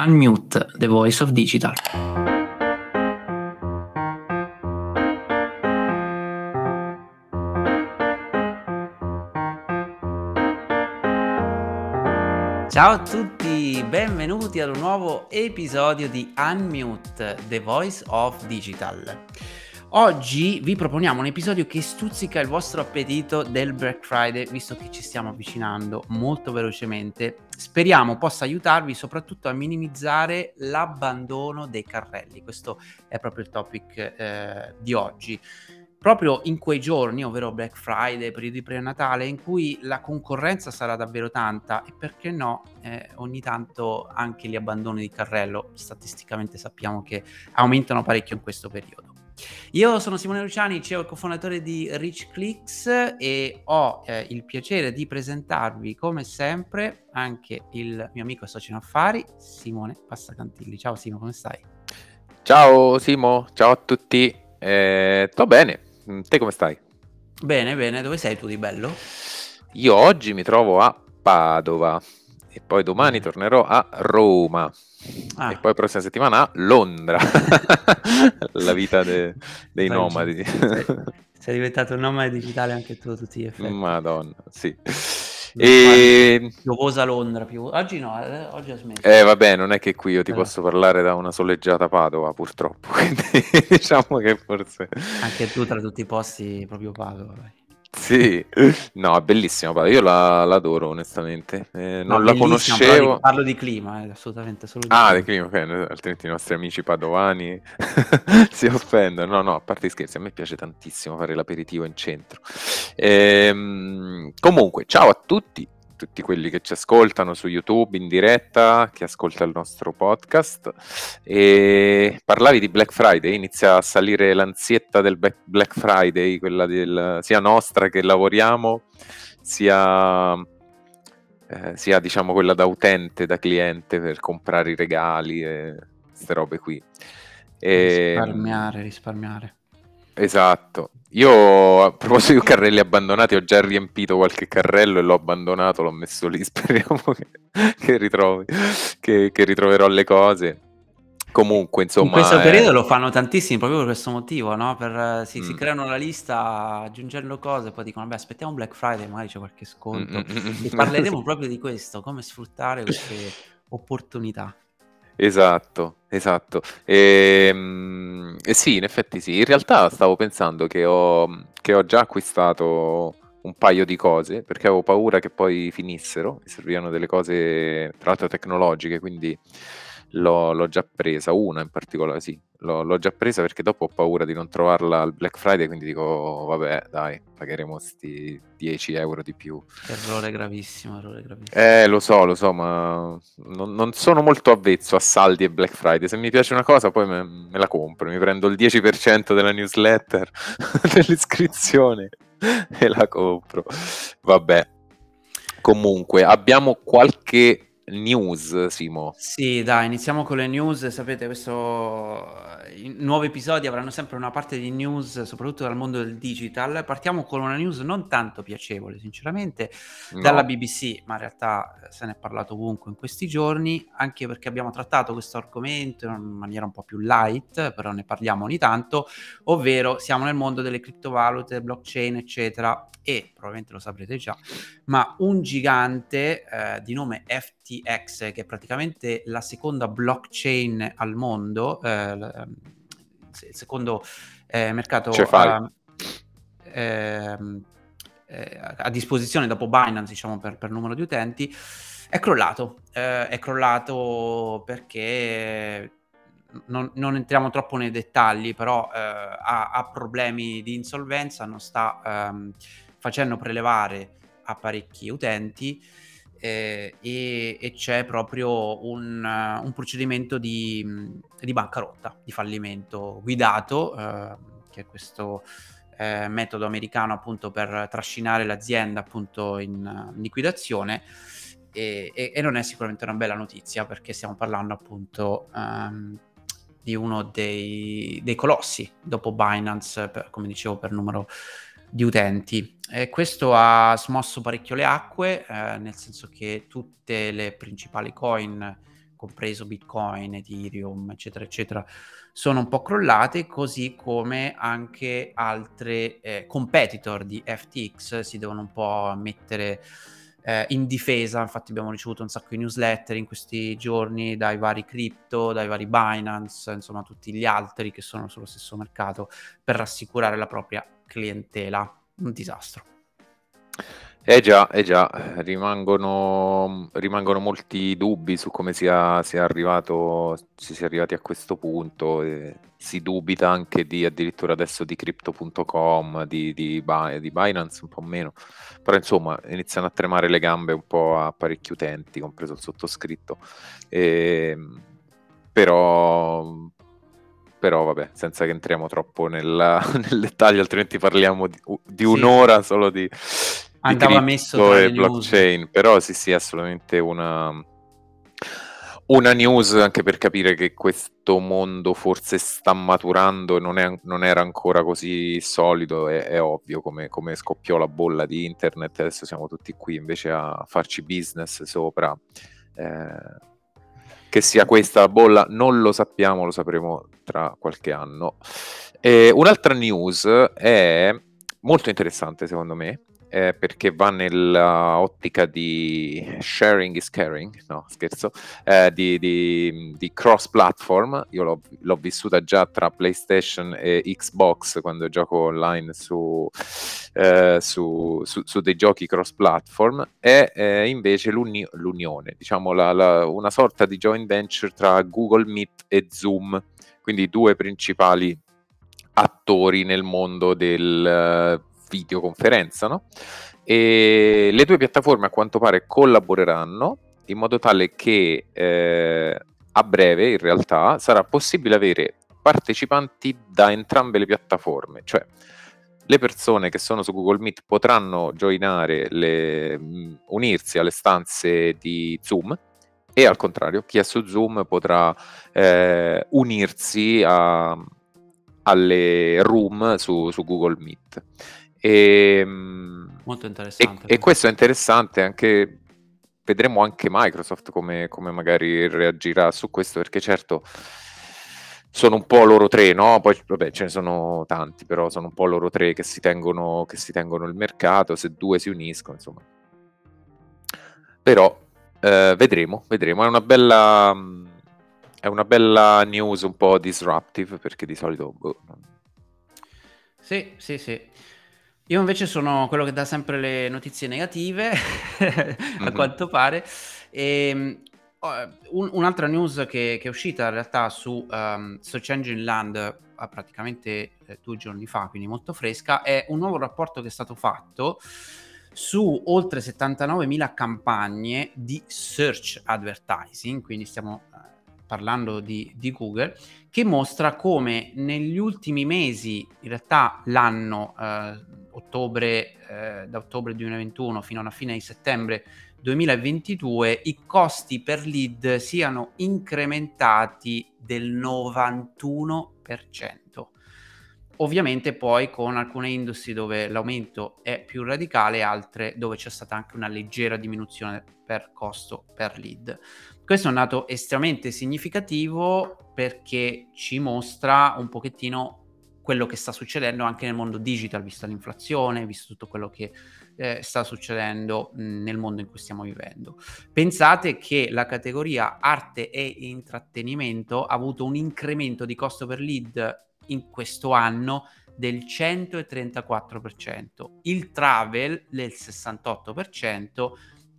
Unmute the voice of digital. Ciao a tutti, benvenuti ad un nuovo episodio di Unmute, The Voice of Digital. Oggi vi proponiamo un episodio che stuzzica il vostro appetito del Black Friday, visto che ci stiamo avvicinando molto velocemente. Speriamo possa aiutarvi soprattutto a minimizzare l'abbandono dei carrelli. Questo è proprio il topic eh, di oggi. Proprio in quei giorni, ovvero Black Friday, periodo di pre-natale, in cui la concorrenza sarà davvero tanta e perché no, eh, ogni tanto anche gli abbandoni di carrello, statisticamente sappiamo che aumentano parecchio in questo periodo. Io sono Simone Luciani, CEO e cofondatore di Rich Clicks e ho eh, il piacere di presentarvi come sempre anche il mio amico e socio in affari Simone Passacantilli. Ciao Simo, come stai? Ciao Simo, ciao a tutti. Eh, sto bene, te come stai? Bene, bene, dove sei tu di bello? Io oggi mi trovo a Padova e poi domani tornerò a Roma. Ah. E poi prossima settimana Londra. La vita de- dei Penso. nomadi. Sei, sei, diventato un nomade digitale anche tu, tutti gli effetti. Madonna, sì. E... Piovosa Londra, più... oggi no, eh, oggi ho smesso. Eh vabbè, non è che qui io ti eh. posso parlare da una soleggiata Padova, purtroppo, quindi diciamo che forse... Anche tu tra tutti i posti proprio Padova. Vai. Sì, no, è bellissima, io la, la adoro onestamente, eh, non no, la conoscevo. Di, parlo di clima, eh, assolutamente solo di Ah, di clima, okay, altrimenti i nostri amici padovani si offendono. No, no, a parte i scherzi, a me piace tantissimo fare l'aperitivo in centro. Ehm, comunque, ciao a tutti, tutti quelli che ci ascoltano su YouTube in diretta, chi ascolta il nostro podcast. E parlavi di Black Friday, inizia a salire l'ansietta del Black Friday, quella del, sia nostra che lavoriamo, sia, eh, sia diciamo quella da utente, da cliente per comprare i regali e queste robe qui. E... Risparmiare, risparmiare. Esatto. Io a proposito di carrelli abbandonati ho già riempito qualche carrello e l'ho abbandonato, l'ho messo lì, speriamo che, che ritrovi, che, che, ritroverò le cose. Comunque, insomma... In questo periodo lo fanno tantissimi proprio per questo motivo, no? Per, si, mm. si, creano la lista aggiungendo cose poi dicono, beh, aspettiamo Black Friday, magari c'è qualche sconto. Mm-mm. E parleremo proprio di questo, come sfruttare queste opportunità. Esatto, esatto. Ehm, e sì, in effetti sì. In realtà stavo pensando che ho, che ho già acquistato un paio di cose perché avevo paura che poi finissero, mi servivano delle cose tra l'altro tecnologiche, quindi l'ho, l'ho già presa, una in particolare, sì, l'ho, l'ho, già presa perché dopo ho paura di non trovarla al Black Friday, quindi dico, vabbè, dai, pagheremo questi 10 euro di più. Errore gravissimo, errore gravissimo. Eh, lo so, lo so, ma non, non, sono molto avvezzo a saldi e Black Friday. Se mi piace una cosa, poi me, me la compro, mi prendo il 10% della newsletter, dell'iscrizione e la compro. Vabbè. Comunque, abbiamo qualche news, Simo. Sì, dai, iniziamo con le news. Sapete, questo i nuovi episodi avranno sempre una parte di news, soprattutto dal mondo del digital. Partiamo con una news non tanto piacevole, sinceramente, no. dalla BBC, ma in realtà eh, se ne è parlato ovunque in questi giorni, anche perché abbiamo trattato questo argomento in maniera un po' più light, però ne parliamo ogni tanto, ovvero siamo nel mondo delle criptovalute, blockchain, eccetera, e probabilmente lo saprete già, ma un gigante eh, di nome FTX, che è praticamente la seconda blockchain al mondo, eh, ehm, il secondo eh, mercato a, ehm, eh, a, disposizione dopo Binance, diciamo, per, per numero di utenti, è crollato. Eh, è crollato perché non, non, entriamo troppo nei dettagli, però eh, ha, ha, problemi di insolvenza, non sta ehm, facendo prelevare a parecchi utenti eh, e, e, c'è proprio un, uh, un procedimento di, di, bancarotta, di fallimento guidato, eh, che è questo eh, metodo americano appunto per trascinare l'azienda appunto in uh, liquidazione. E, e, e, non è sicuramente una bella notizia perché stiamo parlando appunto um, di uno dei, dei colossi dopo Binance, per, come dicevo, per numero di utenti. E questo ha smosso parecchio le acque, eh, nel senso che tutte le principali coin compreso Bitcoin, Ethereum, eccetera, eccetera, sono un po' crollate, così come anche altre eh, competitor di FTX si devono un po' mettere eh, in difesa. Infatti, abbiamo ricevuto un sacco di newsletter in questi giorni dai vari crypto, dai vari Binance, insomma, tutti gli altri che sono sullo stesso mercato per rassicurare la propria clientela. Un disastro. Eh già, eh già, rimangono, rimangono molti dubbi su come sia, sia arrivato, si sia arrivati a questo punto. E si dubita anche di addirittura adesso di crypto.com, di, di, di Binance un po' meno, però insomma iniziano a tremare le gambe un po' a parecchi utenti, compreso il sottoscritto. E, però, però vabbè, senza che entriamo troppo nella, nel dettaglio, altrimenti parliamo di, di un'ora sì. solo di, andava messo e blockchain, news. però sì, sì, assolutamente una, una news anche per capire che questo mondo forse sta maturando e non, è, non era ancora così solido, è, è ovvio come, come, scoppiò la bolla di internet, adesso siamo tutti qui invece a farci business sopra. Eh, che sia questa la bolla non lo sappiamo, lo sapremo tra qualche anno. E un'altra news è molto interessante secondo me, eh, perché va nell'ottica di sharing is caring, no scherzo, eh, di, di, di, cross platform. Io l'ho, l'ho, vissuta già tra PlayStation e Xbox quando gioco online su, eh, su, su, su dei giochi cross platform. E eh, invece l'uni- l'unione, diciamo la, la, una sorta di joint venture tra Google Meet e Zoom, quindi due principali attori nel mondo del videoconferenza, no? E le due piattaforme a quanto pare collaboreranno in modo tale che eh, a breve in realtà sarà possibile avere partecipanti da entrambe le piattaforme, cioè le persone che sono su Google Meet potranno joinare le, mm, unirsi alle stanze di Zoom e al contrario chi è su Zoom potrà eh, unirsi a, alle room su, su Google Meet. E, ehm, Molto interessante. E, e, questo è interessante anche, vedremo anche Microsoft come, come, magari reagirà su questo, perché certo sono un po' loro tre, no? Poi vabbè, ce ne sono tanti, però sono un po' loro tre che si tengono, che si tengono il mercato, se due si uniscono, insomma. Però eh, vedremo, vedremo. È una bella... È una bella news un po' disruptive perché di solito... Boh, sì, sì, sì. Io invece sono quello che dà sempre le notizie negative, a Mhm. quanto pare. E, un- un'altra news che, che è uscita in realtà su ehm, Search Engine Land eh, praticamente eh, due giorni fa, quindi molto fresca, è un nuovo rapporto che è stato fatto su oltre 79.000 campagne di search advertising, quindi stiamo parlando di, di, Google, che mostra come negli ultimi mesi, in realtà l'anno eh, ottobre, eh, da ottobre 2021 fino alla fine di settembre 2022, i costi per lead siano incrementati del 91%. Ovviamente poi con alcune industrie dove l'aumento è più radicale, altre dove c'è stata anche una leggera diminuzione per costo per lead. Questo è un dato estremamente significativo perché ci mostra un pochettino quello che sta succedendo anche nel mondo digital, vista l'inflazione, visto tutto quello che eh, sta succedendo mh, nel mondo in cui stiamo vivendo. Pensate che la categoria arte e intrattenimento ha avuto un incremento di costo per lead in questo anno del 134%, il travel del 68%,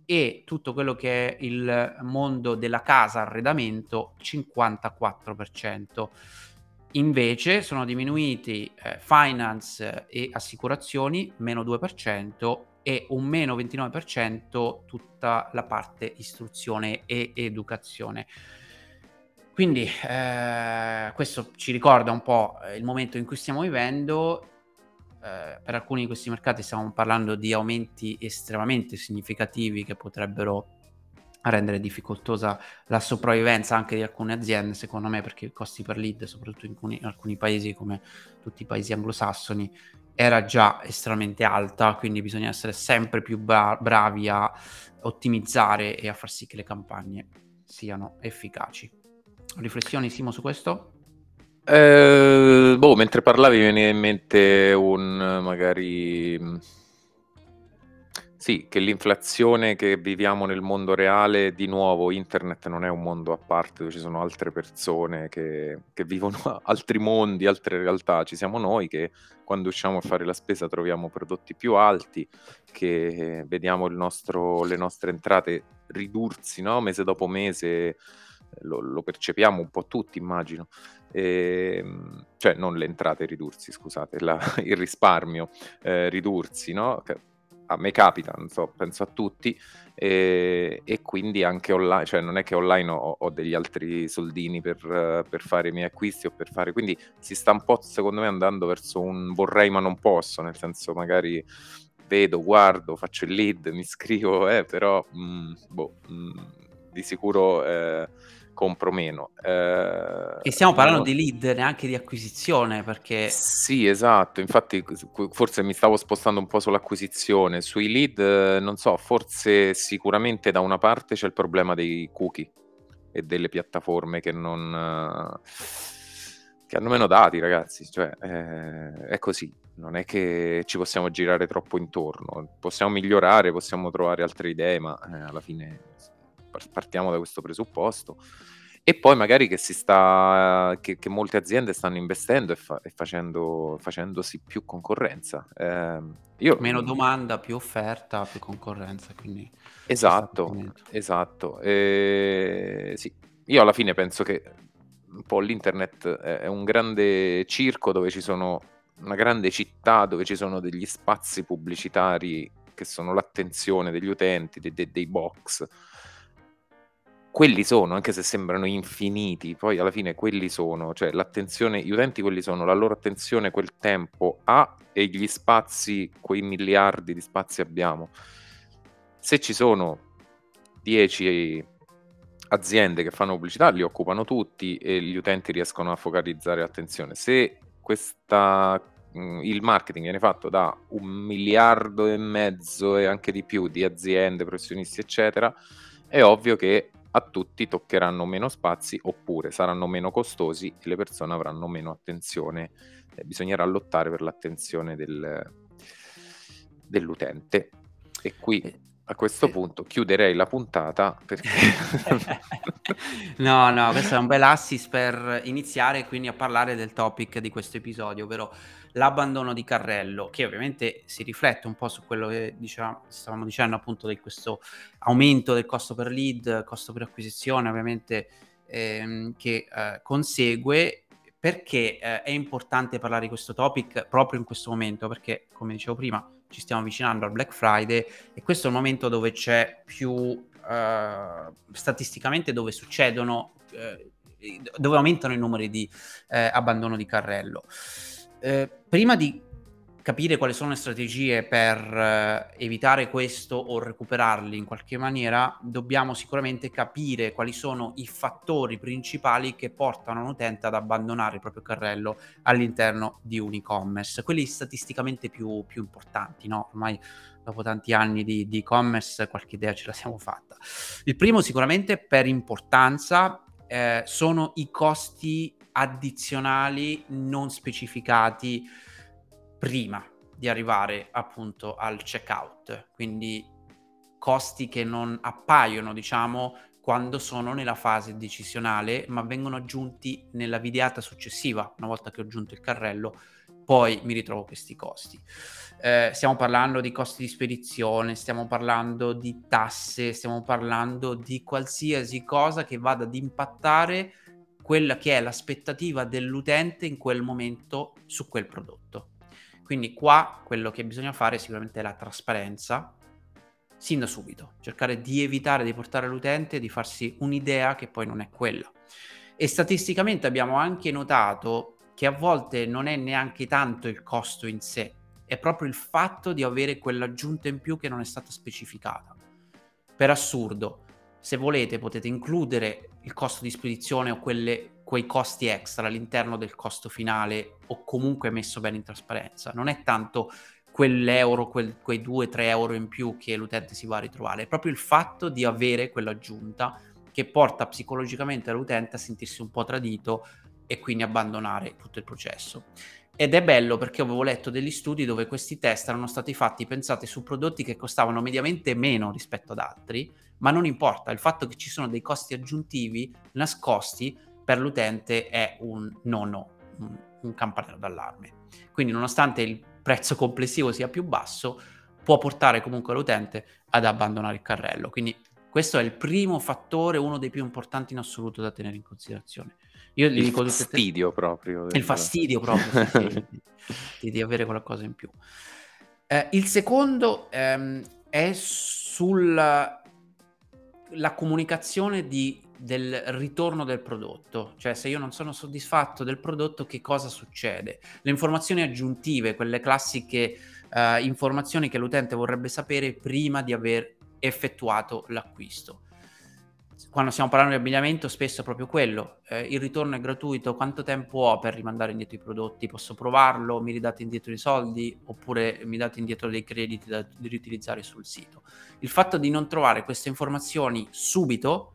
e tutto quello che è il mondo della casa, arredamento, 54%. Invece sono diminuiti eh, finance e assicurazioni, meno 2%, e un meno 29% tutta la parte istruzione e educazione. Quindi eh, questo ci ricorda un po' il momento in cui stiamo vivendo eh, per alcuni di questi mercati stiamo parlando di aumenti estremamente significativi che potrebbero rendere difficoltosa la sopravvivenza anche di alcune aziende, secondo me, perché i costi per lead, soprattutto in alcuni, in alcuni paesi come tutti i paesi anglosassoni, era già estremamente alta, quindi bisogna essere sempre più bra- bravi a ottimizzare e a far sì che le campagne siano efficaci. Riflessioni Simo su questo? Eh, boh, mentre parlavi mi veniva in mente un magari sì, che l'inflazione che viviamo nel mondo reale, di nuovo, internet non è un mondo a parte dove ci sono altre persone che, che vivono altri mondi, altre realtà. Ci siamo noi che quando usciamo a fare la spesa troviamo prodotti più alti, che vediamo nostro, le nostre entrate ridursi no? mese dopo mese. Lo, lo, percepiamo un po' tutti, immagino. E, ehm, cioè, non le entrate ridursi, scusate, la, il risparmio eh, ridursi, no? a me capita, so, penso a tutti, e, e quindi anche online, cioè non è che online ho, ho degli altri soldini per, per, fare i miei acquisti o per fare, quindi si sta un po' secondo me andando verso un vorrei ma non posso, nel senso magari vedo, guardo, faccio il lead, mi scrivo, eh, però mh, mm, boh, mh, mm, di sicuro... Eh, compro meno. Eh, e stiamo parlando no... di lead, neanche di acquisizione, perché... Sì, esatto, infatti forse mi stavo spostando un po' sull'acquisizione. Sui lead, non so, forse sicuramente da una parte c'è il problema dei cookie e delle piattaforme che non... che hanno meno dati, ragazzi, cioè eh, è così. Non è che ci possiamo girare troppo intorno, possiamo migliorare, possiamo trovare altre idee, ma eh, alla fine partiamo da questo presupposto. E poi magari che, si sta, che, che molte aziende stanno investendo e, fa, e facendo, facendosi più concorrenza. Eh, io, Meno domanda, più offerta, più concorrenza. Quindi esatto, esatto. Eh, sì. Io alla fine penso che un po' l'internet è un grande circo dove ci sono una grande città dove ci sono degli spazi pubblicitari che sono l'attenzione degli utenti, dei, dei box quelli sono, anche se sembrano infiniti, poi alla fine quelli sono, cioè l'attenzione, gli utenti quelli sono, la loro attenzione quel tempo ha e gli spazi, quei miliardi di spazi abbiamo. Se ci sono 10 aziende che fanno pubblicità, li occupano tutti e gli utenti riescono a focalizzare l'attenzione. Se questa, il marketing viene fatto da un miliardo e mezzo e anche di più di aziende, professionisti, eccetera, è ovvio che a tutti toccheranno meno spazi oppure saranno meno costosi e le persone avranno meno attenzione. Eh, bisognerà lottare per l'attenzione del, dell'utente. E qui eh, a questo punto chiuderei la puntata perché... no, no, questo è un bel assist per iniziare quindi a parlare del topic di questo episodio, ovvero l'abbandono di carrello, che ovviamente si riflette un po' su quello che diciamo, stavamo dicendo appunto di questo aumento del costo per lead, costo per acquisizione ovviamente ehm, che eh, consegue perché eh, è importante parlare di questo topic proprio in questo momento perché come dicevo prima ci stiamo avvicinando al Black Friday e questo è il momento dove c'è più uh, statisticamente dove succedono uh, dove aumentano i numeri di uh, abbandono di carrello. Prima di capire quali sono le strategie per eh, evitare questo o recuperarli in qualche maniera, dobbiamo sicuramente capire quali sono i fattori principali che portano un utente ad abbandonare il proprio carrello all'interno di un e-commerce, quelli statisticamente più, più importanti, no? Ormai dopo tanti anni di, di e-commerce qualche idea ce la siamo fatta. Il primo sicuramente per importanza eh, sono i costi addizionali non specificati prima di arrivare appunto al checkout, quindi costi che non appaiono, diciamo, quando sono nella fase decisionale, ma vengono aggiunti nella videata successiva, una volta che ho aggiunto il carrello, poi mi ritrovo questi costi. Eh, stiamo parlando di costi di spedizione, stiamo parlando di tasse, stiamo parlando di qualsiasi cosa che vada ad impattare quella che è l'aspettativa dell'utente in quel momento su quel prodotto. Quindi qua quello che bisogna fare sicuramente è la trasparenza, sin da subito, cercare di evitare di portare all'utente di farsi un'idea che poi non è quella. E statisticamente abbiamo anche notato che a volte non è neanche tanto il costo in sé, è proprio il fatto di avere quell'aggiunta in più che non è stata specificata. Per assurdo, se volete potete includere il costo di spedizione o quelle quei costi extra all'interno del costo finale o comunque messo bene in trasparenza. Non è tanto quell'euro, quel, quei 2-3 euro in più che l'utente si va a ritrovare, è proprio il fatto di avere quell'aggiunta che porta psicologicamente l'utente a sentirsi un po' tradito e quindi abbandonare tutto il processo. Ed è bello perché avevo letto degli studi dove questi test erano stati fatti pensati su prodotti che costavano mediamente meno rispetto ad altri, ma non importa, il fatto che ci sono dei costi aggiuntivi nascosti per l'utente è un no no, un, un campanello d'allarme. Quindi nonostante il prezzo complessivo sia più basso, può portare comunque l'utente ad abbandonare il carrello. Quindi questo è il primo fattore, uno dei più importanti in assoluto da tenere in considerazione. Io gli il dico fastidio te... proprio. Il fastidio proprio sì, di, di, avere qualcosa in più. Eh, il secondo ehm, è sulla la comunicazione di, del ritorno del prodotto, cioè se io non sono soddisfatto del prodotto che cosa succede? Le informazioni aggiuntive, quelle classiche eh, informazioni che l'utente vorrebbe sapere prima di aver effettuato l'acquisto quando stiamo parlando di abbigliamento spesso è proprio quello, eh, il ritorno è gratuito, quanto tempo ho per rimandare indietro i prodotti? Posso provarlo, mi ridate indietro i soldi oppure mi date indietro dei crediti da, riutilizzare sul sito? Il fatto di non trovare queste informazioni subito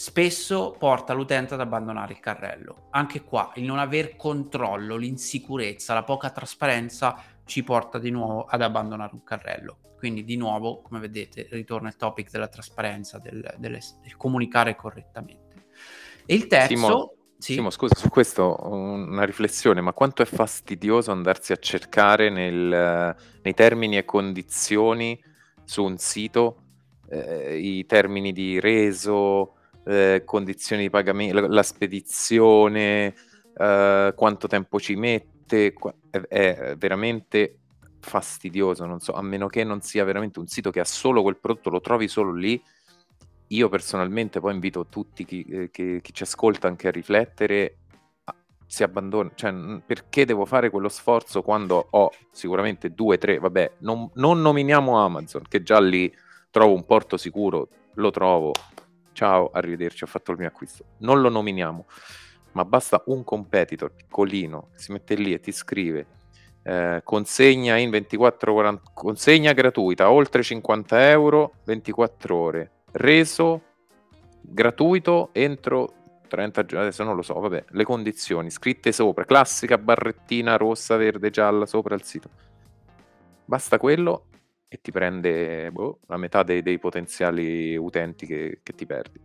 spesso porta l'utente ad abbandonare il carrello. Anche qua il non aver controllo, l'insicurezza, la poca trasparenza ci porta di nuovo ad abbandonare un carrello. Quindi di nuovo, come vedete, ritorna il topic della trasparenza, del, del, del comunicare correttamente. E il terzo... Simo, sì. Simo, scusa, su questo una riflessione, ma quanto è fastidioso andarsi a cercare nel, nei termini e condizioni su un sito eh, i termini di reso, eh, condizioni di pagamento, la, la spedizione, eh, quanto tempo ci mette, è, è veramente fastidioso, non so, a meno che non sia veramente un sito che ha solo quel prodotto, lo trovi solo lì. Io personalmente poi invito tutti chi, eh, che, chi ci ascolta anche a riflettere, a, si abbandona, cioè perché devo fare quello sforzo quando ho sicuramente due, tre, vabbè, non, non nominiamo Amazon, che già lì trovo un porto sicuro, lo trovo, ciao, arrivederci, ho fatto il mio acquisto. Non lo nominiamo, ma basta un competitor piccolino si mette lì e ti scrive eh, consegna in 24 40, consegna gratuita oltre 50 euro 24 ore. Reso gratuito entro 30 giorni adesso non lo so vabbè le condizioni scritte sopra classica barrettina rossa verde gialla sopra il sito. Basta quello e ti prende boh, la metà dei, dei potenziali utenti che, che, ti perdi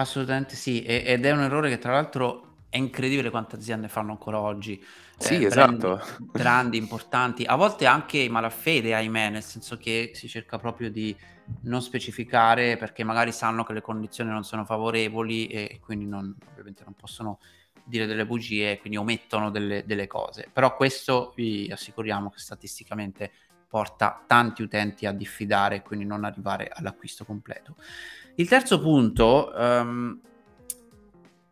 assolutamente sì e, ed è un errore che tra l'altro è incredibile quante aziende fanno ancora oggi. Sì, eh, esatto. grandi, importanti, a volte anche malafede, ahimè, nel senso che si cerca proprio di non specificare perché magari sanno che le condizioni non sono favorevoli e quindi non, ovviamente non possono dire delle bugie, quindi omettono delle, delle cose. Però questo vi assicuriamo che statisticamente porta tanti utenti a diffidare e quindi non arrivare all'acquisto completo. Il terzo punto, um,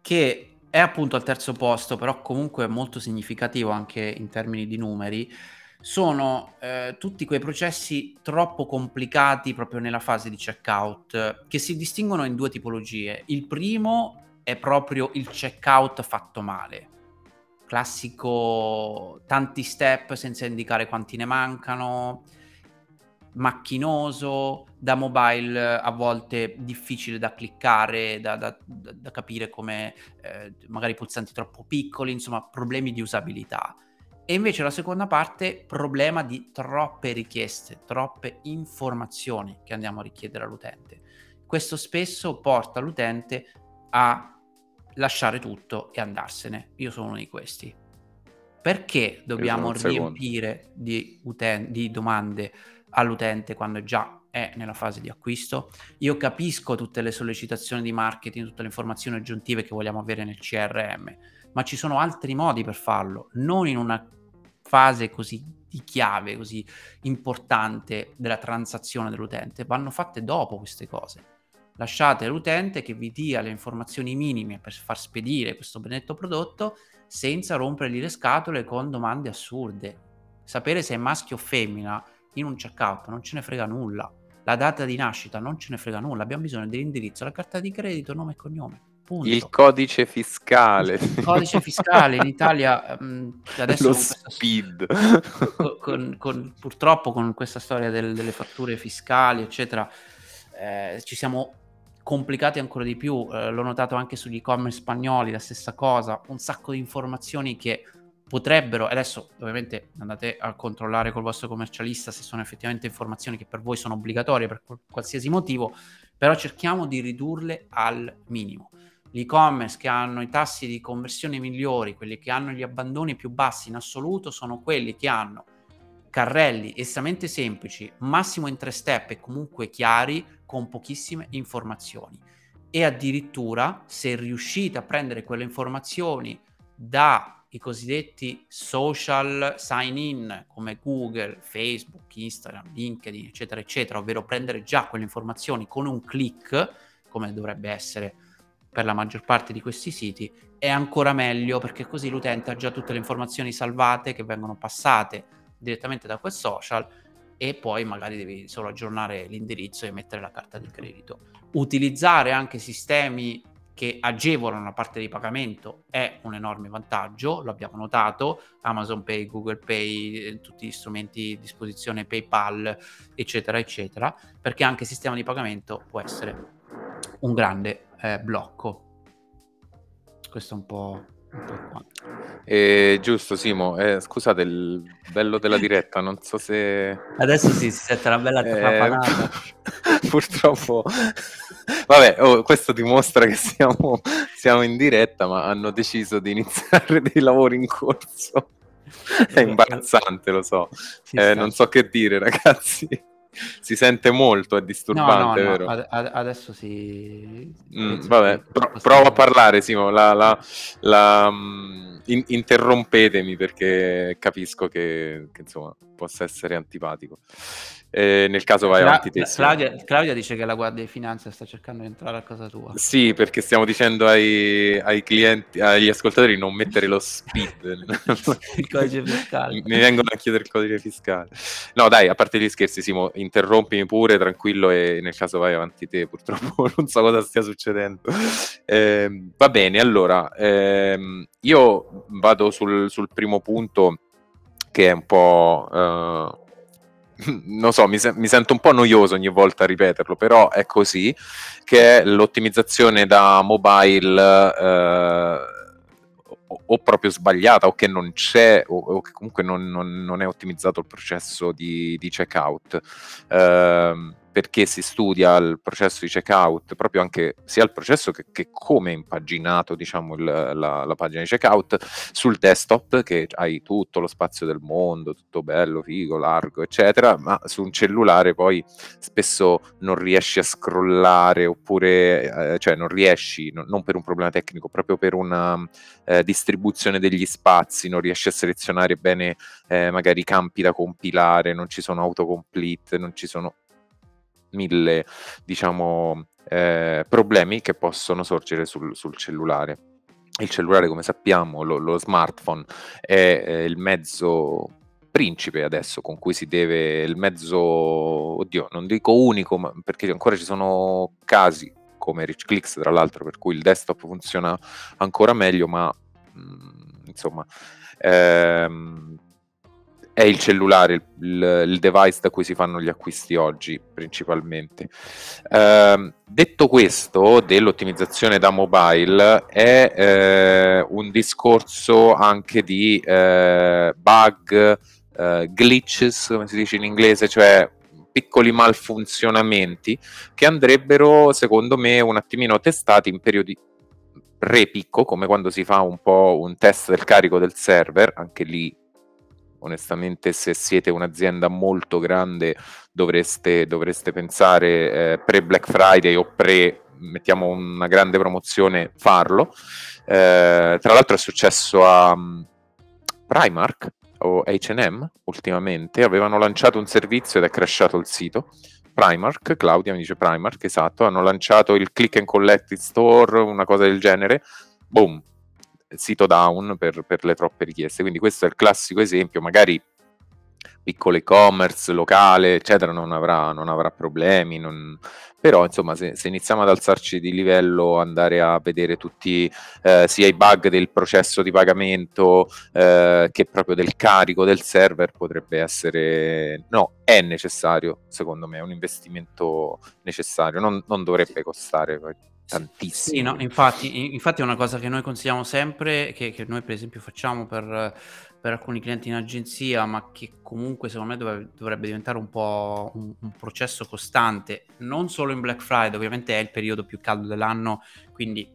che è appunto al terzo posto, però comunque molto significativo anche in termini di numeri, sono eh, tutti quei processi troppo complicati proprio nella fase di checkout che si distinguono in due tipologie. Il primo è proprio il checkout fatto male. Classico tanti step senza indicare quanti ne mancano, macchinoso, da mobile a volte difficile da cliccare, da, da, da capire come eh, magari pulsanti troppo piccoli, insomma problemi di usabilità. E invece la seconda parte, problema di troppe richieste, troppe informazioni che andiamo a richiedere all'utente. Questo spesso porta l'utente a lasciare tutto e andarsene. Io sono uno di questi. Perché dobbiamo riempire di, uten- di domande all'utente quando già è nella fase di acquisto. Io capisco tutte le sollecitazioni di marketing, tutte le informazioni aggiuntive che vogliamo avere nel CRM, ma ci sono altri modi per farlo, non in una fase così di chiave, così importante della transazione dell'utente, vanno fatte dopo queste cose. Lasciate l'utente che vi dia le informazioni minime per far spedire questo benedetto prodotto senza rompergli le scatole con domande assurde. Sapere se è maschio o femmina in un checkout non ce ne frega nulla. La data di nascita non ce ne frega nulla. Abbiamo bisogno dell'indirizzo, la carta di credito, nome e cognome. Punto. Il codice fiscale. Il codice fiscale in Italia um, adesso lo speed. Con, con, con, purtroppo con questa storia del, delle fatture fiscali, eccetera, eh, ci siamo complicati ancora di più. Eh, l'ho notato anche sugli e-commerce spagnoli, la stessa cosa, un sacco di informazioni che potrebbero, adesso ovviamente andate a controllare col vostro commercialista se sono effettivamente informazioni che per voi sono obbligatorie per qualsiasi motivo, però cerchiamo di ridurle al minimo. Gli e-commerce che hanno i tassi di conversione migliori, quelli che hanno gli abbandoni più bassi in assoluto, sono quelli che hanno carrelli estremamente semplici, massimo in tre step e comunque chiari, con pochissime informazioni. E addirittura, se riuscite a prendere quelle informazioni da i cosiddetti social sign in come Google, Facebook, Instagram, LinkedIn, eccetera, eccetera, ovvero prendere già quelle informazioni con un click, come dovrebbe essere per la maggior parte di questi siti, è ancora meglio perché così l'utente ha già tutte le informazioni salvate che vengono passate direttamente da quel social e poi magari devi solo aggiornare l'indirizzo e mettere la carta di credito. Utilizzare anche sistemi che agevolano la parte di pagamento è un enorme vantaggio, lo abbiamo notato, Amazon Pay, Google Pay, eh, tutti gli strumenti a disposizione, PayPal, eccetera, eccetera, perché anche il sistema di pagamento può essere un grande eh, blocco. Questo è un po' Eh, giusto Simo, eh, scusate il bello della diretta, non so se... Adesso sì, si sente una bella trapanata. Eh, purtroppo... Vabbè, oh, questo dimostra che siamo, siamo, in diretta, ma hanno deciso di iniziare dei lavori in corso. È imbarazzante, lo so. Eh, non so che dire, ragazzi si sente molto, è disturbante, no, no, no. Ad- adesso si... Mm, vabbè, pro- provo a parlare, Simo, la, la, la, um, in- interrompetemi perché capisco che, che, insomma, possa essere antipatico. Eh, nel caso vai Cla- avanti te. Claudia, Claudia, dice che la Guardia di Finanza sta cercando di entrare a casa tua. Sì, perché stiamo dicendo ai, ai clienti, agli ascoltatori di non mettere lo speed. il codice fiscale. Mi vengono a chiedere il codice fiscale. No, dai, a parte gli scherzi, Simo, interrompimi pure, tranquillo, e nel caso vai avanti te. Purtroppo non so cosa stia succedendo. Eh, va bene, allora, ehm, io vado sul, sul, primo punto che è un po'... Uh, non so, mi, se- mi, sento un po' noioso ogni volta a ripeterlo, però è così, che è l'ottimizzazione da mobile eh, o, o, proprio sbagliata o che non c'è o, o che comunque non, non, non, è ottimizzato il processo di, di checkout. Eh, perché si studia il processo di checkout, proprio anche sia il processo che, che come è impaginato diciamo, il, la, la, pagina di checkout sul desktop, che hai tutto lo spazio del mondo, tutto bello, figo, largo, eccetera, ma su un cellulare poi spesso non riesci a scrollare oppure, eh, cioè non riesci, no, non per un problema tecnico, proprio per una eh, distribuzione degli spazi, non riesci a selezionare bene eh, magari i campi da compilare, non ci sono autocomplete, non ci sono mille diciamo, eh, problemi che possono sorgere sul, sul, cellulare. Il cellulare, come sappiamo, lo, lo smartphone è eh, il mezzo principe adesso con cui si deve il mezzo, oddio, non dico unico, ma perché ancora ci sono casi come Rich Clicks, tra l'altro, per cui il desktop funziona ancora meglio, ma mh, mm, insomma, ehm, è il cellulare il, il, device da cui si fanno gli acquisti oggi principalmente. Eh, detto questo, dell'ottimizzazione da mobile è eh, un discorso anche di eh, bug, eh, glitches, come si dice in inglese, cioè piccoli malfunzionamenti che andrebbero, secondo me, un attimino testati in periodi pre-picco, come quando si fa un po' un test del carico del server, anche lì onestamente se siete un'azienda molto grande dovreste, dovreste pensare eh, pre Black Friday o pre mettiamo una grande promozione farlo. Eh, tra l'altro è successo a um, Primark o H&M ultimamente avevano lanciato un servizio ed è crashato il sito Primark, Claudia mi dice Primark, esatto, hanno lanciato il click and collect store, una cosa del genere, boom, sito down per, per, le troppe richieste. Quindi questo è il classico esempio, magari piccolo e-commerce locale, eccetera, non avrà, non avrà problemi. Non... Però, insomma, se, se, iniziamo ad alzarci di livello, andare a vedere tutti eh, sia i bug del processo di pagamento eh, che proprio del carico del server, potrebbe essere, no, è necessario, secondo me, è un investimento necessario, non, non dovrebbe costare tantissimo. Sì, no, infatti, infatti, è una cosa che noi consigliamo sempre, che, che noi per esempio facciamo per, per, alcuni clienti in agenzia, ma che comunque secondo me dovrebbe, dovrebbe diventare un po' un, un, processo costante, non solo in Black Friday, ovviamente è il periodo più caldo dell'anno, quindi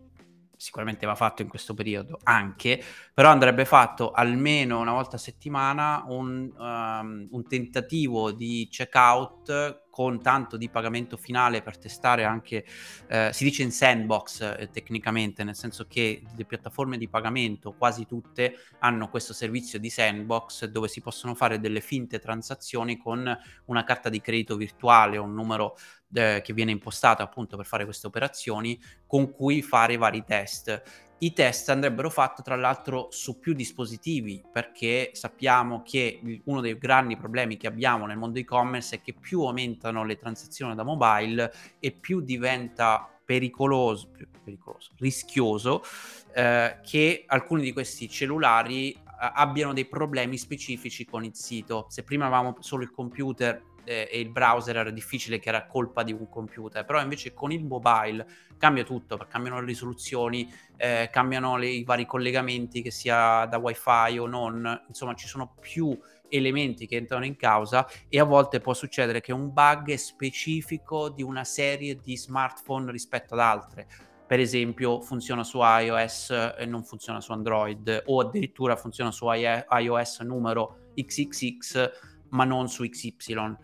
sicuramente va fatto in questo periodo anche, però andrebbe fatto almeno una volta a settimana un, um, un tentativo di checkout con tanto di pagamento finale per testare anche, eh, si dice in sandbox eh, tecnicamente, nel senso che le piattaforme di pagamento, quasi tutte, hanno questo servizio di sandbox dove si possono fare delle finte transazioni con una carta di credito virtuale o un numero eh, che viene impostato appunto per fare queste operazioni con cui fare vari test. I test andrebbero fatti tra l'altro su più dispositivi perché sappiamo che uno dei grandi problemi che abbiamo nel mondo e-commerce è che più aumentano le transazioni da mobile e più diventa pericoloso, pericoloso rischioso eh, che alcuni di questi cellulari eh, abbiano dei problemi specifici con il sito. Se prima avevamo solo il computer eh, e il browser era difficile che era colpa di un computer, però invece con il mobile cambia tutto, cambiano le risoluzioni, eh, cambiano le, i vari collegamenti che sia da wifi o non, insomma ci sono più elementi che entrano in causa e a volte può succedere che un bug è specifico di una serie di smartphone rispetto ad altre. Per esempio funziona su iOS e non funziona su Android o addirittura funziona su iOS numero XXX ma non su XY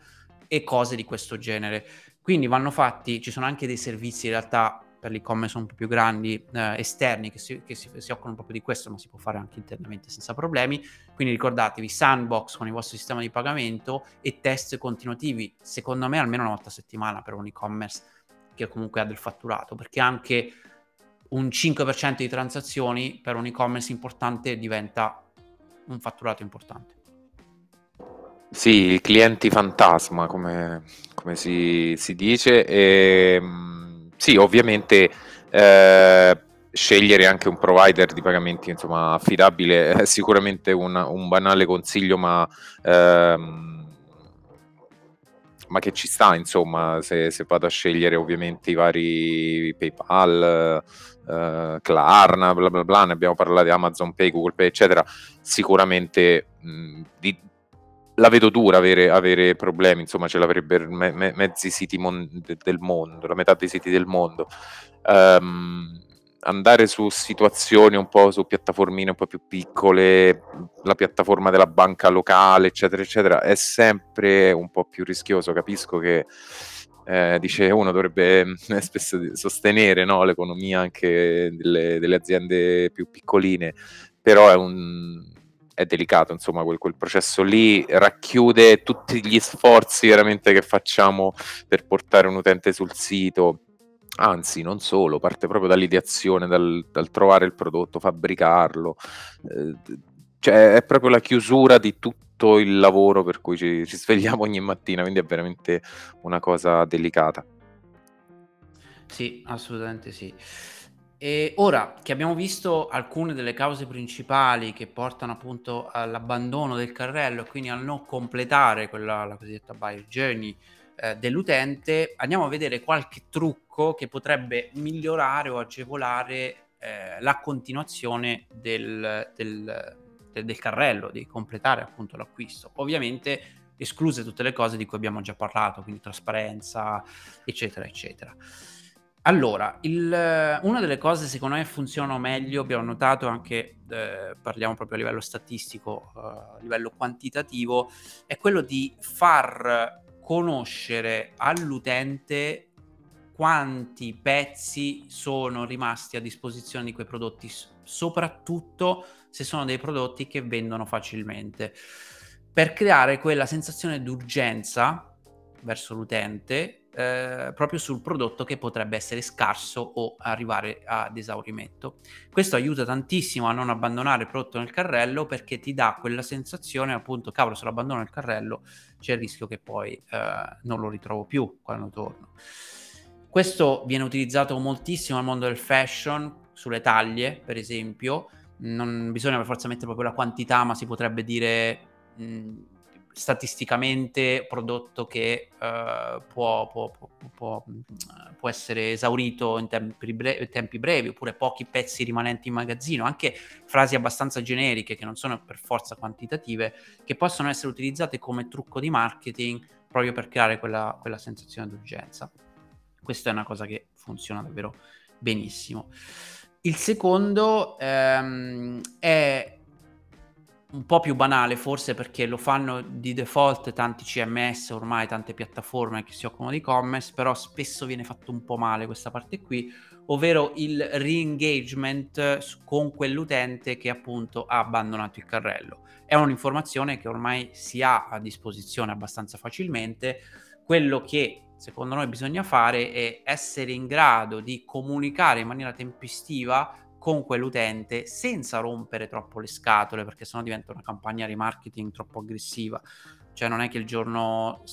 e cose di questo genere. Quindi vanno fatti, ci sono anche dei servizi in realtà per l'e-commerce un po' più grandi, eh, esterni, che, si, che si, si, occupano proprio di questo, ma si può fare anche internamente senza problemi. Quindi ricordatevi, sandbox con il vostro sistema di pagamento e test continuativi, secondo me almeno una volta a settimana per un e-commerce che comunque ha del fatturato, perché anche un 5% di transazioni per un e-commerce importante diventa un fatturato importante. Sì, clienti fantasma, come, come si, si, dice. Ehm, sì, ovviamente eh, scegliere anche un provider di pagamenti insomma, affidabile è sicuramente un, un banale consiglio, ma, ehm, ma, che ci sta, insomma, se, se, vado a scegliere ovviamente i vari PayPal, eh, Klarna, bla bla bla, ne abbiamo parlato di Amazon Pay, Google Pay, eccetera, sicuramente mh, di, la vedo dura avere, avere problemi, insomma ce l'avrebbero me, me, mezzi siti mon- del mondo, la metà dei siti del mondo. Um, andare su situazioni un po' su piattaformine un po' più piccole, la piattaforma della banca locale, eccetera, eccetera, è sempre un po' più rischioso. Capisco che eh, dice uno dovrebbe eh, spesso sostenere no, l'economia anche delle, delle aziende più piccoline, però è un, è delicato, insomma, quel, quel, processo lì racchiude tutti gli sforzi veramente che facciamo per portare un utente sul sito. Anzi, non solo, parte proprio dall'ideazione, dal, dal trovare il prodotto, fabbricarlo. Eh, cioè, è proprio la chiusura di tutto il lavoro per cui ci, ci svegliamo ogni mattina, quindi è veramente una cosa delicata. Sì, assolutamente sì. E ora che abbiamo visto alcune delle cause principali che portano appunto all'abbandono del carrello e quindi al non completare quella la cosiddetta buyer journey eh, dell'utente, andiamo a vedere qualche trucco che potrebbe migliorare o agevolare eh, la continuazione del, del, del, del carrello, di completare appunto l'acquisto. Ovviamente escluse tutte le cose di cui abbiamo già parlato, quindi trasparenza, eccetera, eccetera. Allora, il, una delle cose secondo me funzionano meglio, abbiamo notato anche, eh, parliamo proprio a livello statistico, uh, a livello quantitativo, è quello di far conoscere all'utente quanti pezzi sono rimasti a disposizione di quei prodotti, soprattutto se sono dei prodotti che vendono facilmente, per creare quella sensazione d'urgenza verso l'utente eh, proprio sul prodotto che potrebbe essere scarso o arrivare ad esaurimento. Questo aiuta tantissimo a non abbandonare il prodotto nel carrello perché ti dà quella sensazione appunto, cavolo, se lo abbandono nel carrello c'è il rischio che poi eh, non lo ritrovo più quando torno. Questo viene utilizzato moltissimo nel mondo del fashion, sulle taglie, per esempio. Non bisogna per forza mettere proprio la quantità, ma si potrebbe dire mh, statisticamente prodotto che uh, può, può, può, può, essere esaurito in tempi, brevi, tempi, brevi, oppure pochi pezzi rimanenti in magazzino, anche frasi abbastanza generiche che non sono per forza quantitative, che possono essere utilizzate come trucco di marketing proprio per creare quella, quella sensazione d'urgenza. Questa è una cosa che funziona davvero benissimo. Il secondo ehm, è un po' più banale forse perché lo fanno di default tanti CMS ormai, tante piattaforme che si occupano di e-commerce, però spesso viene fatto un po' male questa parte qui, ovvero il re-engagement con quell'utente che appunto ha abbandonato il carrello. È un'informazione che ormai si ha a disposizione abbastanza facilmente, quello che secondo noi bisogna fare è essere in grado di comunicare in maniera tempestiva con quell'utente senza rompere troppo le scatole perché sennò diventa una campagna remarketing troppo aggressiva. Cioè non è che il giorno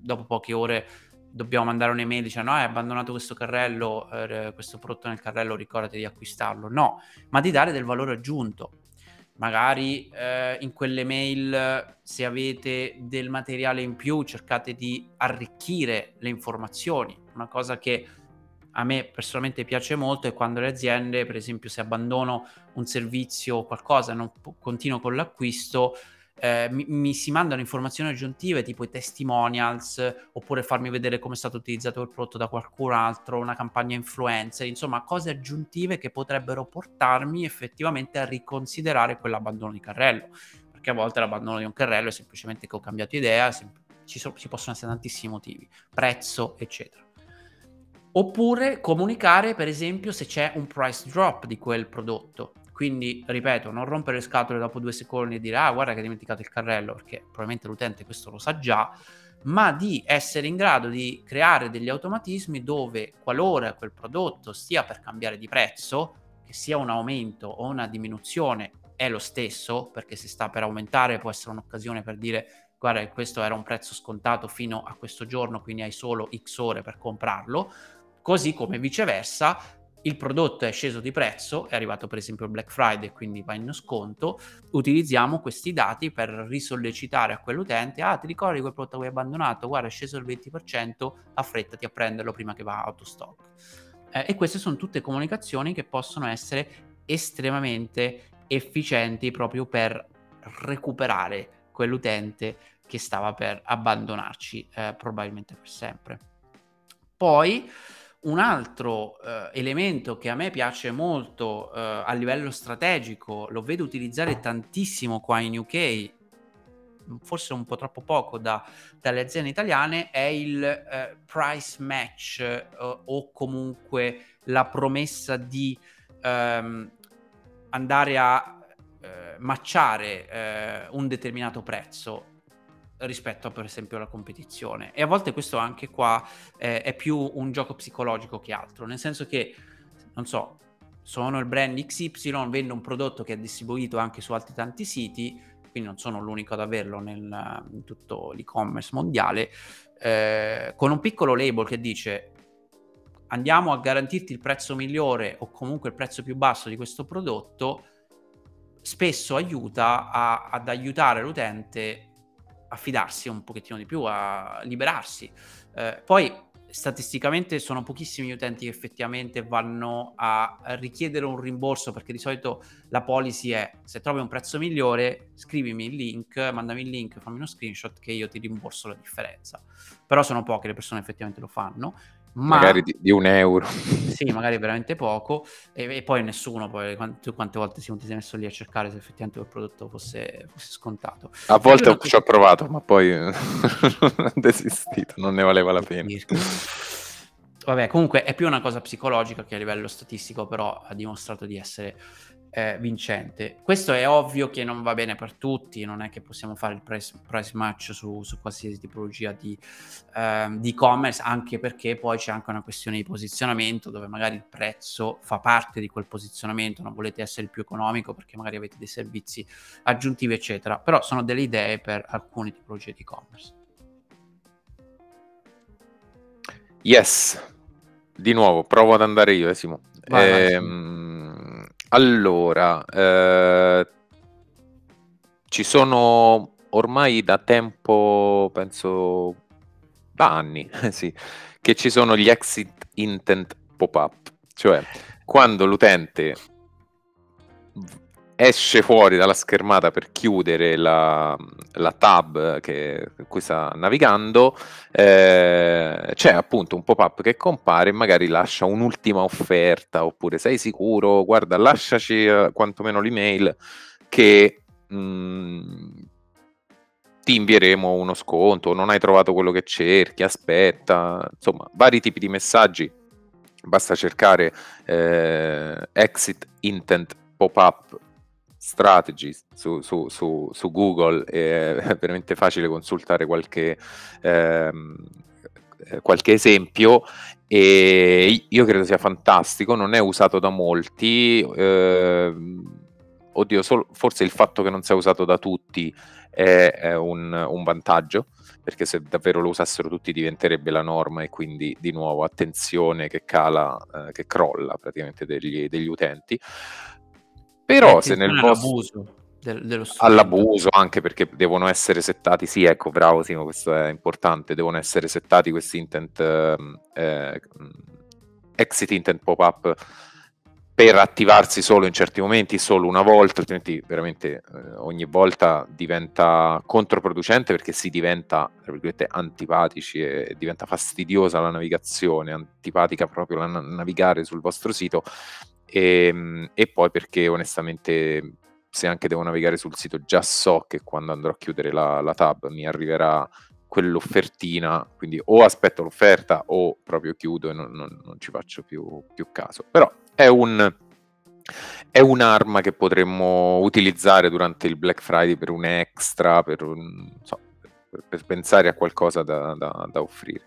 dopo poche ore dobbiamo mandare un'email dicendo no hai abbandonato questo carrello eh, questo prodotto nel carrello ricordati di acquistarlo. No ma di dare del valore aggiunto. Magari eh, in quelle mail se avete del materiale in più cercate di arricchire le informazioni una cosa che a me personalmente piace molto è quando le aziende per esempio se abbandono un servizio o qualcosa e non continuo con l'acquisto eh, mi, mi, si mandano informazioni aggiuntive tipo i testimonials oppure farmi vedere come è stato utilizzato il prodotto da qualcun altro, una campagna influencer, insomma cose aggiuntive che potrebbero portarmi effettivamente a riconsiderare quell'abbandono di carrello, perché a volte l'abbandono di un carrello è semplicemente che ho cambiato idea, ci, so, ci possono essere tantissimi motivi, prezzo, eccetera. Oppure comunicare, per esempio, se c'è un price drop di quel prodotto. Quindi, ripeto, non rompere le scatole dopo due secondi e dire ah guarda che hai dimenticato il carrello, perché probabilmente l'utente questo lo sa già, ma di essere in grado di creare degli automatismi dove qualora quel prodotto stia per cambiare di prezzo, che sia un aumento o una diminuzione, è lo stesso, perché se sta per aumentare può essere un'occasione per dire guarda questo era un prezzo scontato fino a questo giorno, quindi hai solo X ore per comprarlo, così come viceversa il prodotto è sceso di prezzo, è arrivato per esempio il Black Friday, quindi va in sconto, utilizziamo questi dati per risollecitare a quell'utente, ah ti ricordi quel prodotto che hai abbandonato, guarda è sceso il 20%, affrettati a prenderlo prima che va out of stock. Eh, e queste sono tutte comunicazioni che possono essere estremamente efficienti proprio per recuperare quell'utente che stava per abbandonarci eh, probabilmente per sempre. Poi un altro eh, elemento che a me piace molto eh, a livello strategico, lo vedo utilizzare tantissimo qua in UK, forse un po' troppo poco da, dalle aziende italiane, è il eh, price match eh, o comunque la promessa di ehm, andare a eh, matchare eh, un determinato prezzo rispetto a per esempio alla competizione. E a volte questo anche qua eh, è più un gioco psicologico che altro. Nel senso che non so sono il brand XY vendo un prodotto che è distribuito anche su altri tanti siti quindi non sono l'unico ad averlo nel, in tutto l'e-commerce mondiale eh, con un piccolo label che dice andiamo a garantirti il prezzo migliore o comunque il prezzo più basso di questo prodotto spesso aiuta a, ad aiutare l'utente fidarsi un pochettino di più, a liberarsi. Eh, poi statisticamente sono pochissimi gli utenti che effettivamente vanno a richiedere un rimborso perché di solito la policy è se trovi un prezzo migliore scrivimi il link, mandami il link, fammi uno screenshot che io ti rimborso la differenza. Però sono poche le persone che effettivamente lo fanno ma... Magari di, di, un euro. Sì, magari veramente poco. E, e poi nessuno, poi quante, quante volte si è messo lì a cercare se effettivamente quel prodotto fosse, fosse scontato. A volte ci ho provato, ma poi ho desistito, non ne valeva la pena. Vabbè, comunque è più una cosa psicologica che a livello statistico, però ha dimostrato di essere eh, vincente. Questo è ovvio che non va bene per tutti, non è che possiamo fare il price, price match su, su, qualsiasi tipologia di, eh, di e-commerce, anche perché poi c'è anche una questione di posizionamento dove magari il prezzo fa parte di quel posizionamento, non volete essere il più economico perché magari avete dei servizi aggiuntivi, eccetera. Però sono delle idee per alcune tipologie di e-commerce. Yes, di nuovo provo ad andare io, Esimo. Vai, ehm, allora, eh, ci sono ormai da tempo, penso da anni, sì, che ci sono gli exit intent pop-up, cioè quando l'utente esce fuori dalla schermata per chiudere la, la tab che, in cui sta navigando, eh, c'è appunto un pop-up che compare e magari lascia un'ultima offerta oppure sei sicuro, guarda lasciaci eh, quantomeno l'email che mh, mm, ti invieremo uno sconto, non hai trovato quello che cerchi, aspetta, insomma vari tipi di messaggi. Basta cercare eh, exit intent pop-up strategy su, su, su, su, Google è veramente facile consultare qualche, ehm, qualche esempio e io credo sia fantastico, non è usato da molti, eh, oddio, solo, forse il fatto che non sia usato da tutti è, è un, un, vantaggio, perché se davvero lo usassero tutti diventerebbe la norma e quindi di nuovo attenzione che cala, eh, che crolla praticamente degli, degli utenti. Però se nel vostro... Del, all'abuso anche perché devono essere settati sì ecco bravo Simo questo è importante devono essere settati questi intent ehm, eh, exit intent pop-up per attivarsi solo in certi momenti, solo una volta, altrimenti veramente eh, ogni volta diventa controproducente perché si diventa, tra virgolette, antipatici e diventa fastidiosa la navigazione, antipatica proprio la navigare sul vostro sito e, ehm, e poi perché onestamente se anche devo navigare sul sito già so che quando andrò a chiudere la, la tab mi arriverà quell'offertina, quindi o aspetto l'offerta o proprio chiudo e non, non, non ci faccio più, più, caso. Però è, un, è un'arma che potremmo utilizzare durante il Black Friday per un extra, per, un, so, per, per pensare a qualcosa da, da, da offrire.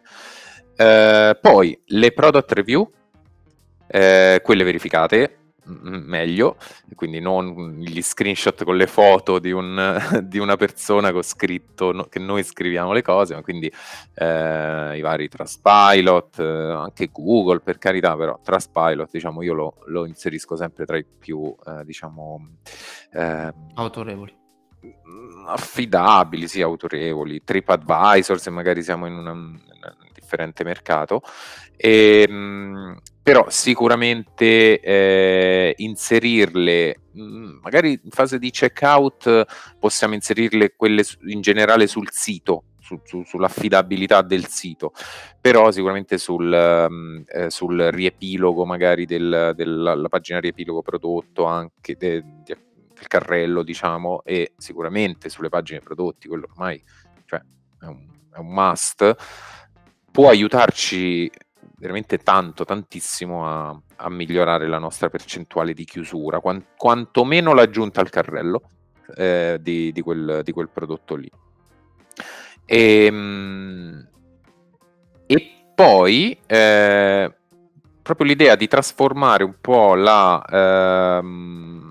Eh, poi le product review eh, quelle verificate meglio, quindi non gli screenshot con le foto di, un, di una persona che ho scritto no, che noi scriviamo le cose, ma quindi eh, i vari Trustpilot, eh, anche Google per carità, però Trustpilot diciamo io lo, lo inserisco sempre tra i più eh, diciamo ehm, autorevoli. affidabili, sì, autorevoli, TripAdvisor se magari siamo in, una, in un differente mercato. E, ehm, però sicuramente eh, inserirle, mm, magari in fase di checkout possiamo inserirle quelle in generale sul sito, su, su, sull'affidabilità del sito, però sicuramente sul, um, eh, sul riepilogo magari del, della pagina riepilogo prodotto anche de, de, del carrello diciamo e sicuramente sulle pagine prodotti, quello ormai cioè, è, un, è un must, può aiutarci veramente tanto, tantissimo a, a, migliorare la nostra percentuale di chiusura, quant, quantomeno l'aggiunta al carrello eh, di, di, quel, di, quel, prodotto lì. E, ehm, e poi eh, proprio l'idea di trasformare un po' la... Ehm,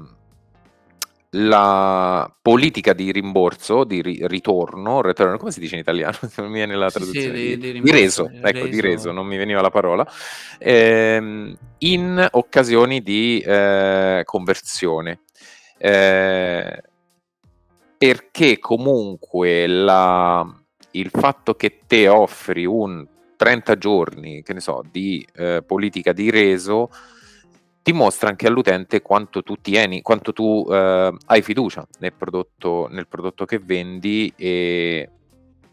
la politica di rimborso, di ri- ritorno, return, come si dice in italiano? Non mi viene la traduzione. Sì, di, di, di, reso, ecco, reso. di reso, non mi veniva la parola, ehm, in occasioni di eh, conversione. Eh, perché comunque la, il fatto che te offri un 30 giorni, che ne so, di eh, politica di reso dimostra anche all'utente quanto tu tieni, quanto tu eh, hai fiducia nel prodotto, nel prodotto che vendi e,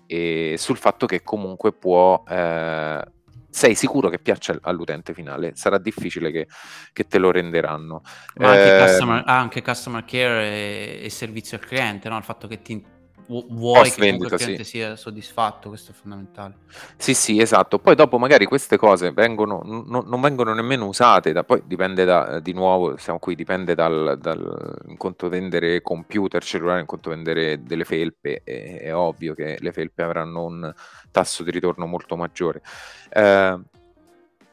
e, sul fatto che comunque può... Eh, sei sicuro che piaccia all'utente finale, sarà difficile che, che te lo renderanno. Ma anche, eh, customer, anche customer care e, e, servizio al cliente, no? il fatto che ti vuoi che il cliente sì. sia soddisfatto, questo è fondamentale. Sì, sì, esatto. Poi dopo magari queste cose vengono, no, non vengono nemmeno usate, da, poi dipende da, di nuovo, siamo qui, dipende dal, dal in conto vendere computer, cellulare, in conto vendere delle felpe, è, è, ovvio che le felpe avranno un tasso di ritorno molto maggiore. Eh,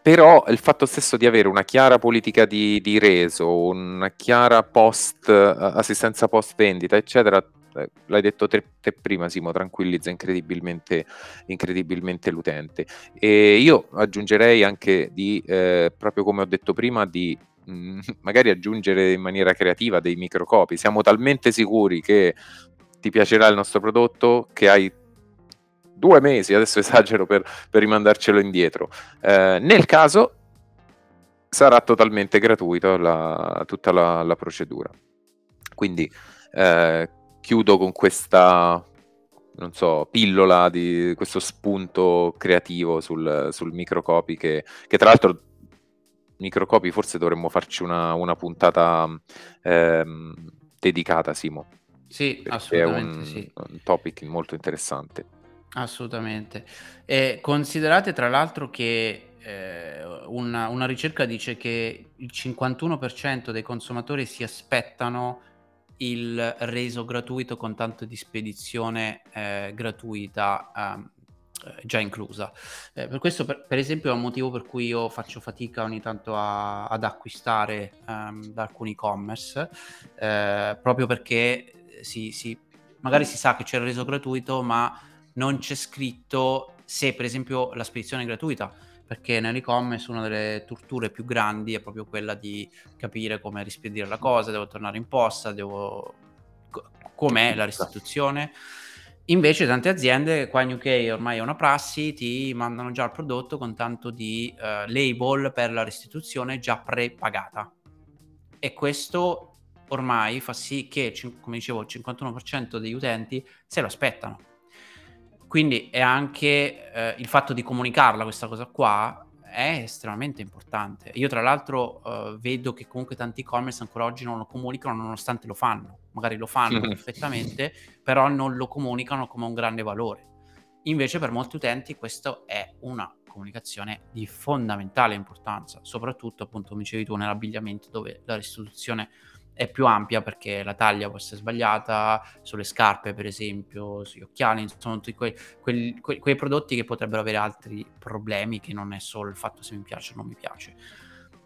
però il fatto stesso di avere una chiara politica di, di reso, una chiara post, assistenza post vendita, eccetera, eh, l'hai detto te, te, prima Simo, tranquillizza incredibilmente, incredibilmente l'utente. E io aggiungerei anche di, eh, proprio come ho detto prima, di mh, mm, magari aggiungere in maniera creativa dei microcopi. Siamo talmente sicuri che ti piacerà il nostro prodotto che hai due mesi, adesso esagero per, per rimandarcelo indietro. Eh, nel caso sarà totalmente gratuito la, tutta la, la procedura. Quindi eh, chiudo con questa, non so, pillola di questo spunto creativo sul, sul microcopy che, che tra l'altro microcopy forse dovremmo farci una, una puntata ehm, dedicata, Simo. Sì, assolutamente è un, sì. un topic molto interessante. Assolutamente. E considerate tra l'altro che eh, una, una ricerca dice che il 51% dei consumatori si aspettano il reso gratuito con tanto di spedizione eh, gratuita ehm, eh, già inclusa. Eh, per questo, per, per, esempio, è un motivo per cui io faccio fatica ogni tanto a, ad acquistare um, da alcuni e-commerce, eh, proprio perché si, si, magari si sa che c'è il reso gratuito, ma non c'è scritto se, per esempio, la spedizione è gratuita perché nell'e-commerce una delle torture più grandi è proprio quella di capire come rispedire la cosa, devo tornare in posta, devo... com'è la restituzione. Invece tante aziende, qua in UK ormai è una prassi, ti mandano già il prodotto con tanto di uh, label per la restituzione già pre-pagata. E questo ormai fa sì che, come dicevo, il 51% degli utenti se lo aspettano quindi è anche eh, il fatto di comunicarla questa cosa qua è estremamente importante. Io tra l'altro uh, vedo che comunque tanti e-commerce ancora oggi non lo comunicano nonostante lo fanno. Magari lo fanno perfettamente, però non lo comunicano come un grande valore. Invece per molti utenti questo è una comunicazione di fondamentale importanza, soprattutto appunto come dicevi tu nell'abbigliamento dove la restituzione è più ampia perché la taglia può essere sbagliata sulle scarpe, per esempio, sugli occhiali, sono tutti quei, quei, quei, quei, prodotti che potrebbero avere altri problemi che non è solo il fatto se mi piace o non mi piace.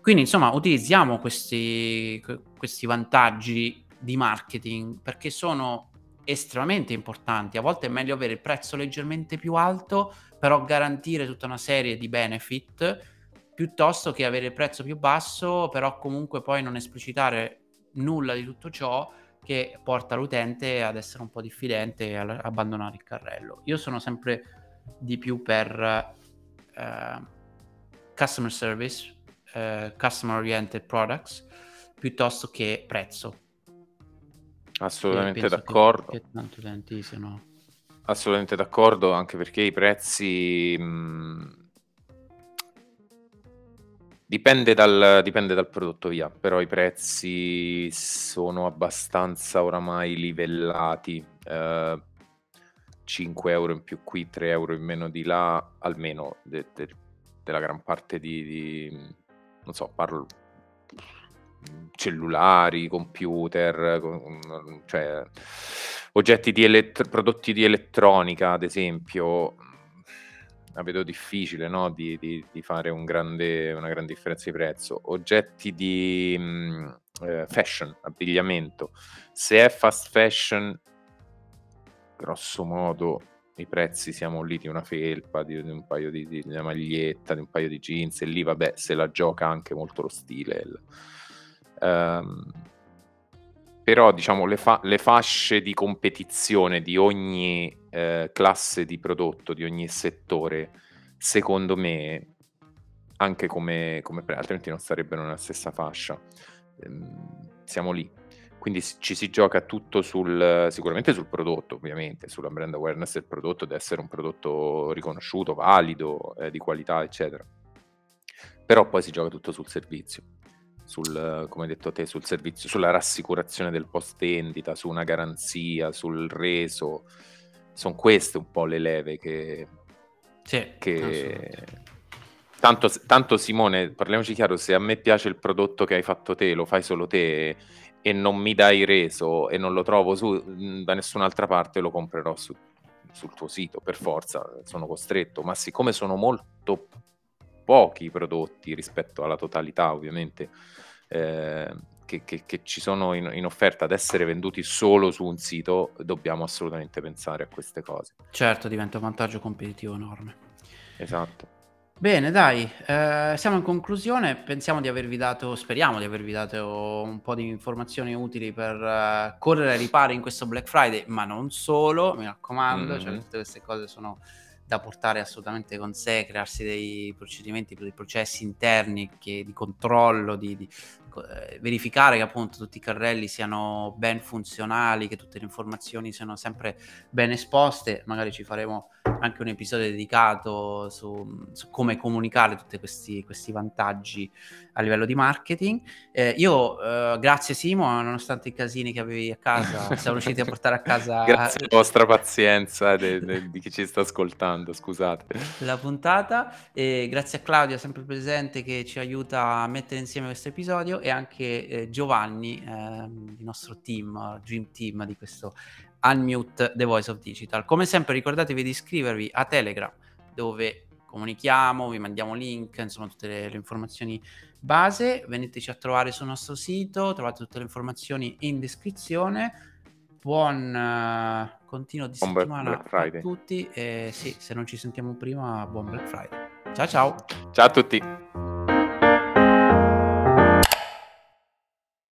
Quindi, insomma, utilizziamo questi, questi vantaggi di marketing perché sono estremamente importanti. A volte è meglio avere il prezzo leggermente più alto, però garantire tutta una serie di benefit piuttosto che avere il prezzo più basso, però comunque poi non esplicitare nulla di tutto ciò che porta l'utente ad essere un po' diffidente e ad abbandonare il carrello. Io sono sempre di più per uh, customer service, uh, customer oriented products, piuttosto che prezzo. Assolutamente d'accordo. Che, che tanti utenti siano... Assolutamente d'accordo, anche perché i prezzi... Mh Dipende dal, dipende dal prodotto via, però i prezzi sono abbastanza oramai livellati. Eh, 5 euro in più qui, 3 euro in meno di là, almeno de- de- della gran parte di, di, non so, parlo cellulari, computer, cioè oggetti di elett- prodotti di elettronica, ad esempio, la vedo difficile no? di, di, di, fare un grande, una grande differenza di prezzo. Oggetti di mh, mm, eh, fashion, abbigliamento. Se è fast fashion, grosso modo i prezzi siamo lì di una felpa, di, di un paio di, di, una maglietta, di un paio di jeans e lì vabbè se la gioca anche molto lo stile. Il, um, però diciamo le, fa- le, fasce di competizione di ogni eh, classe di prodotto, di ogni settore, secondo me, anche come, come pre- altrimenti non sarebbero nella stessa fascia, ehm, siamo lì. Quindi ci si gioca tutto sul, sicuramente sul prodotto, ovviamente, sulla brand awareness del prodotto, deve essere un prodotto riconosciuto, valido, eh, di qualità, eccetera. Però poi si gioca tutto sul servizio sul, come hai detto te, sul servizio, sulla rassicurazione del post vendita, su una garanzia, sul reso. Sono queste un po' le leve che... Sì, che... Tanto, tanto, Simone, parliamoci chiaro, se a me piace il prodotto che hai fatto te, lo fai solo te e non mi dai reso e non lo trovo su, da nessun'altra parte, lo comprerò su, sul tuo sito, per forza, sono costretto. Ma siccome sono molto pochi prodotti rispetto alla totalità, ovviamente, eh, che, che, che, ci sono in, in, offerta ad essere venduti solo su un sito, dobbiamo assolutamente pensare a queste cose. Certo, diventa un vantaggio competitivo enorme. Esatto. Bene, dai, eh, siamo in conclusione. Pensiamo di avervi dato, speriamo di avervi dato un po' di informazioni utili per uh, correre ai ripari in questo Black Friday, ma non solo, mi raccomando, mm-hmm. cioè, tutte queste cose sono da portare assolutamente con sé, crearsi dei procedimenti, dei processi interni che, di controllo, di, di verificare che appunto tutti i carrelli siano ben funzionali, che tutte le informazioni siano sempre ben esposte. Magari ci faremo anche un episodio dedicato su, su come comunicare tutti questi, questi, vantaggi a livello di marketing. Eh, io, eh, grazie Simo, nonostante i casini che avevi a casa, siamo riusciti a portare a casa... grazie alla vostra pazienza de, de, di chi ci sta ascoltando, scusate. La puntata e grazie a Claudia, sempre presente, che ci aiuta a mettere insieme questo episodio e anche eh, Giovanni, eh, il nostro team, Dream Team di questo Unmute The Voice of Digital. Come sempre ricordatevi di iscrivervi a Telegram dove comunichiamo, vi mandiamo link, insomma tutte le, le, informazioni base, veniteci a trovare sul nostro sito, trovate tutte le informazioni in descrizione. Buon uh, continuo di buon settimana a tutti e sì, se non ci sentiamo prima, buon Black Friday. Ciao ciao. Ciao a tutti.